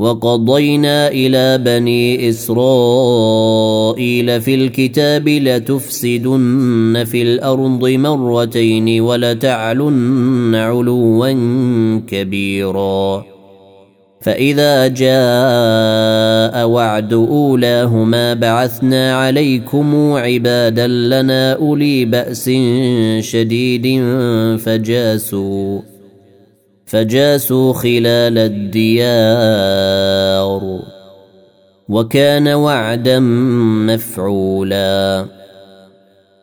وقضينا إلى بني إسرائيل في الكتاب لتفسدن في الأرض مرتين ولتعلن علوا كبيرا. فإذا جاء وعد أولاهما بعثنا عليكم عبادا لنا أولي بأس شديد فجاسوا. فجاسوا خلال الديار وكان وعدا مفعولا.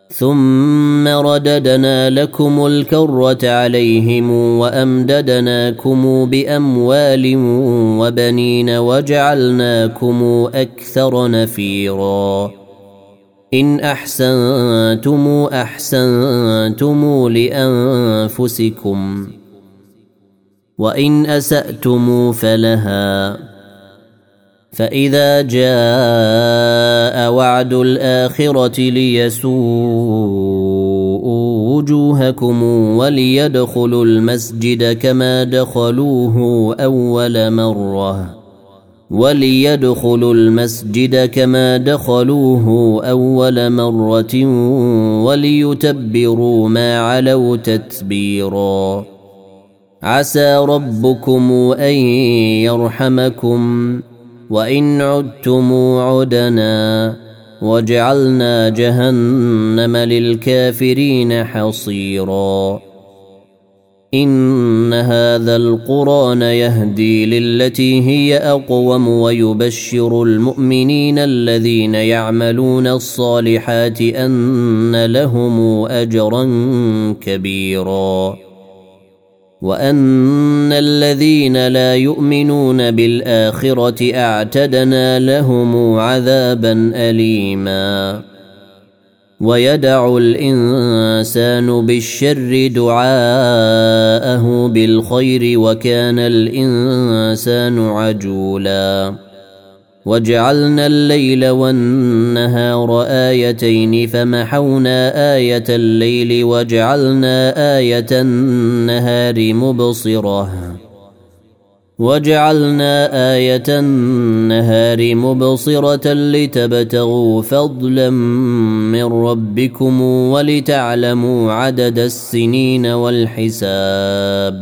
ثم رددنا لكم الكرة عليهم وأمددناكم بأموال وبنين وجعلناكم أكثر نفيرا. إن أحسنتم أحسنتم لأنفسكم. وإن أسأتم فلها. فإذا جاء وعد الآخرة ليسوءوا وجوهكم وليدخلوا المسجد كما دخلوه أول مرة. وليدخلوا المسجد كما دخلوه أول مرة وليتبروا ما علوا تتبيرا. عسى ربكم أن يرحمكم وإن عدتم عدنا وجعلنا جهنم للكافرين حصيرا. إن هذا القرآن يهدي للتي هي أقوم ويبشر المؤمنين الذين يعملون الصالحات أن لهم أجرا كبيرا. وان الذين لا يؤمنون بالاخره اعتدنا لهم عذابا اليما ويدع الانسان بالشر دعاءه بالخير وكان الانسان عجولا وجعلنا الليل والنهار آيتين فمحونا آية الليل وجعلنا آية النهار مبصرة. وجعلنا آية النهار مبصرة لتبتغوا فضلا من ربكم ولتعلموا عدد السنين والحساب.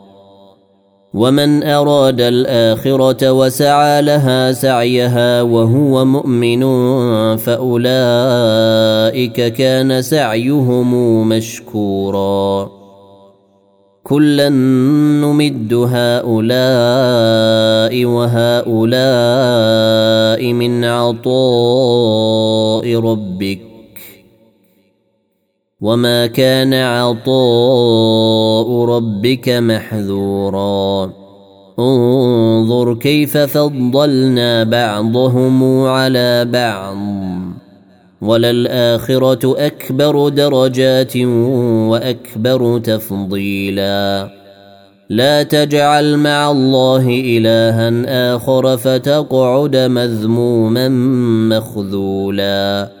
ومن أراد الآخرة وسعى لها سعيها وهو مؤمن فأولئك كان سعيهم مشكورا. كلا نمد هؤلاء وهؤلاء من عطاء ربك. وما كان عطاء ربك محذورا انظر كيف فضلنا بعضهم على بعض وللاخره اكبر درجات واكبر تفضيلا لا تجعل مع الله الها اخر فتقعد مذموما مخذولا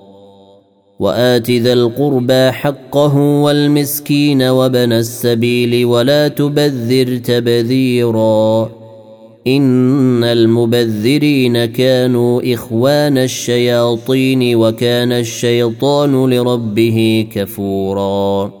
وآت ذا القربى حقه والمسكين وابن السبيل ولا تبذر تبذيرا إن المبذرين كانوا إخوان الشياطين وكان الشيطان لربه كفورا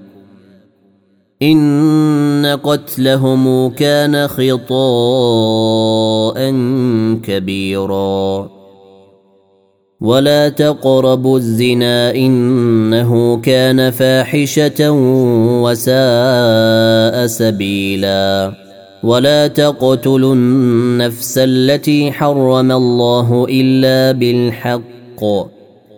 إن قتلهم كان خطاء كبيرا. ولا تقربوا الزنا إنه كان فاحشة وساء سبيلا. ولا تقتلوا النفس التي حرم الله إلا بالحق.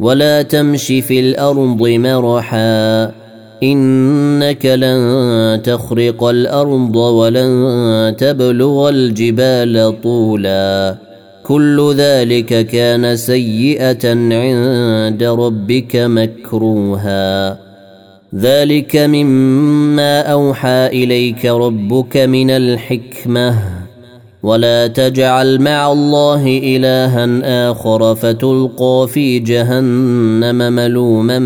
ولا تمش في الأرض مرحا إنك لن تخرق الأرض ولن تبلغ الجبال طولا. كل ذلك كان سيئة عند ربك مكروها. ذلك مما أوحى إليك ربك من الحكمة. ولا تجعل مع الله الها اخر فتلقى في جهنم ملوما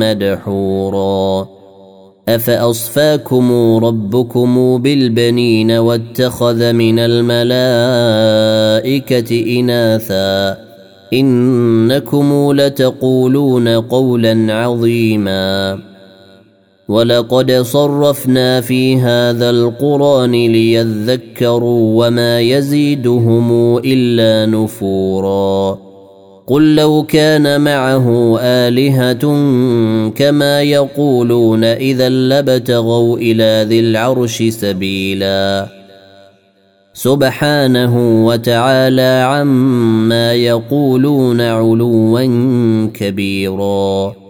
مدحورا افاصفاكم ربكم بالبنين واتخذ من الملائكه اناثا انكم لتقولون قولا عظيما ولقد صرفنا في هذا القران ليذكروا وما يزيدهم الا نفورا قل لو كان معه الهه كما يقولون اذا لابتغوا إلى ذي العرش سبيلا سبحانه وتعالى عما يقولون علوا كبيرا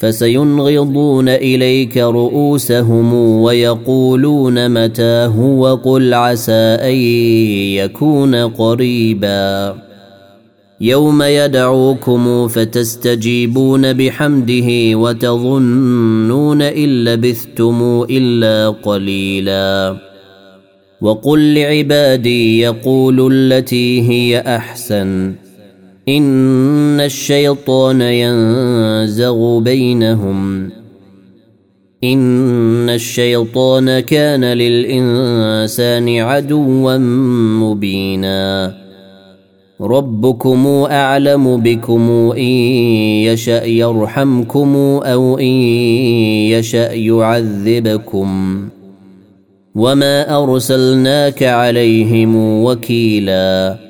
فسينغضون إليك رؤوسهم ويقولون متاه وقل عسى أن يكون قريبا. يوم يدعوكم فتستجيبون بحمده وتظنون إن لبثتم إلا قليلا. وقل لعبادي يقولوا التي هي أحسن. إن الشيطان ينزغ بينهم. إن الشيطان كان للإنسان عدوا مبينا. ربكم أعلم بكم إن يشأ يرحمكم أو إن يشأ يعذبكم. وما أرسلناك عليهم وكيلاً.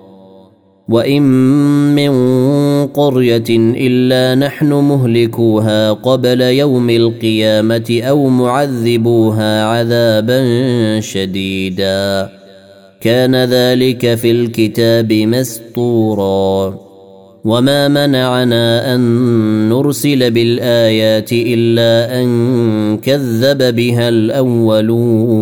وان من قريه الا نحن مهلكوها قبل يوم القيامه أو معذبوها عذابا شديدا. كان ذلك في الكتاب مسطورا. وما منعنا ان نرسل بالايات الا ان كذب بها الاولون.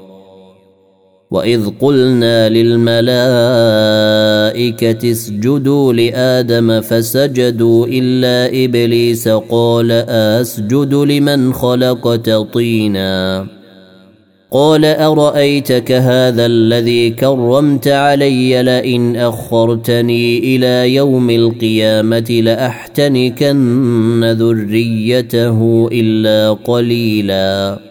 واذ قلنا للملائكه اسجدوا لادم فسجدوا الا ابليس قال اسجد لمن خلقت طينا قال ارايتك هذا الذي كرمت علي لئن اخرتني إلى يوم القيامه لاحتنكن ذريته الا قليلا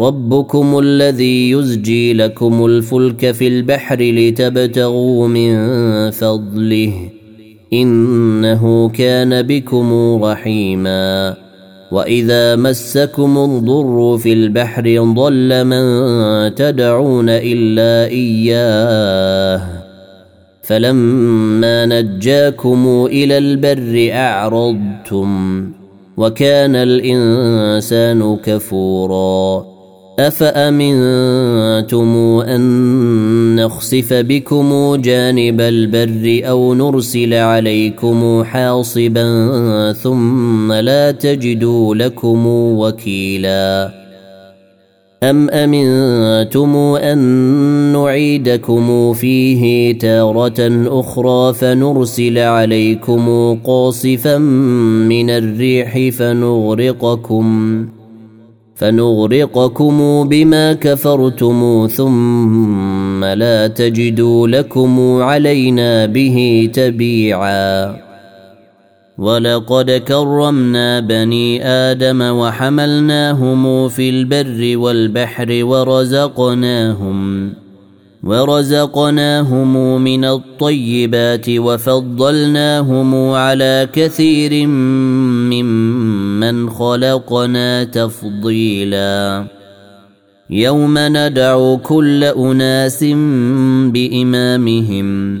ربكم الذي يزجي لكم الفلك في البحر لتبتغوا من فضله. إنه كان بكم رحيما. وإذا مسكم الضر في البحر ضل من تدعون إلا إياه. فلما نجاكم إلى البر أعرضتم. وكان الإنسان كفورا. أفأمنتم أن نخسف بكم جانب البر أو نرسل عليكم حاصبا ثم لا تجدوا لكم وكيلا؟ أم أمنتم أن نعيدكم فيه تارة أخرى فنرسل عليكم قاصفا من الريح فنغرقكم؟ فنغرقكم بما كفرتم ثم لا تجدوا لكم علينا به تبيعا. ولقد كرمنا بني آدم وحملناهم في البر والبحر ورزقناهم ورزقناهم من الطيبات وفضلناهم على كثير ممن خلقنا تفضيلا. يوم ندعو كل أناس بإمامهم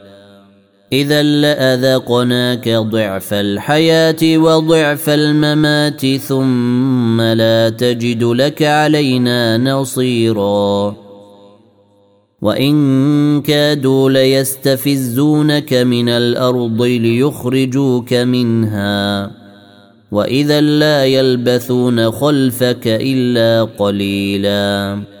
إذا لأذقناك ضعف الحياة وضعف الممات ثم لا تجد لك علينا نصيرا. وإن كادوا ليستفزونك من الأرض ليخرجوك منها. وإذا لا يلبثون خلفك إلا قليلاً.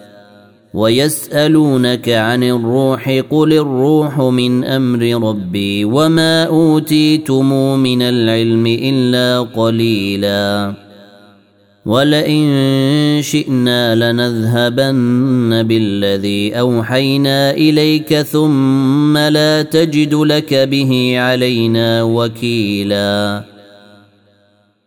ويسألونك عن الروح قل الروح من أمر ربي وما أوتيتم من العلم إلا قليلا ولئن شئنا لنذهبن بالذي أوحينا إليك ثم لا تجد لك به علينا وكيلا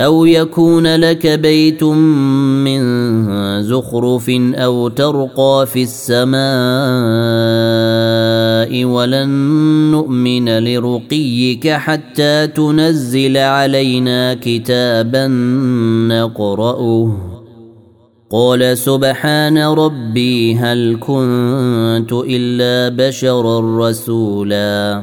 أو يكون لك بيت من زخرف أو ترقى في السماء ولن نؤمن لرقيك حتى تنزل علينا كتابا نقرأه. قال سبحان ربي هل كنت إلا بشرا رسولا.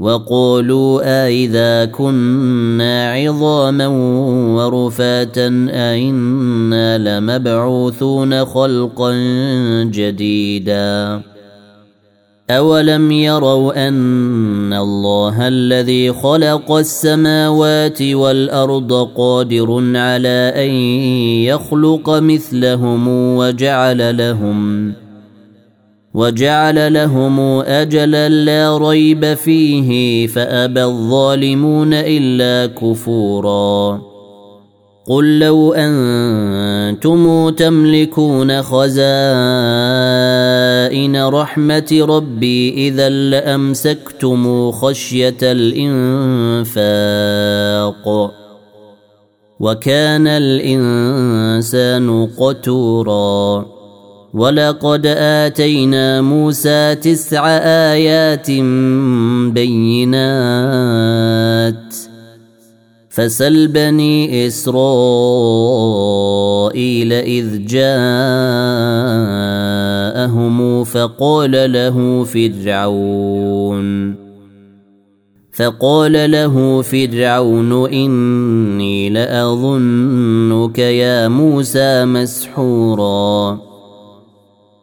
وقالوا أإذا كنا عظاما ورفاتا أئنا لمبعوثون خلقا جديدا. أولم يروا أن الله الذي خلق السماوات والأرض قادر على أن يخلق مثلهم وجعل لهم ۖ وجعل لهم أجلا لا ريب فيه فأبى الظالمون إلا كفورا. قل لو أنتم تملكون خزائن رحمة ربي إذا لأمسكتم خشية الإنفاق. وكان الإنسان قتورا. ولقد اتينا موسى تسع ايات بينات فسل بني اسرائيل اذ جاءهم فقال له فرعون فقال له فرعون اني لاظنك يا موسى مسحورا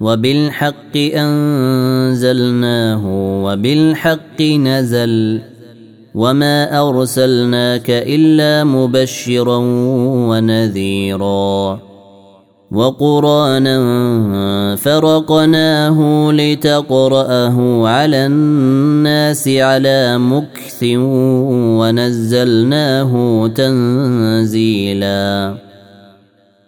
وبالحق أنزلناه وبالحق نزل وما أرسلناك إلا مبشرا ونذيرا وقرانا فرقناه لتقرأه على الناس على مكث ونزلناه تنزيلا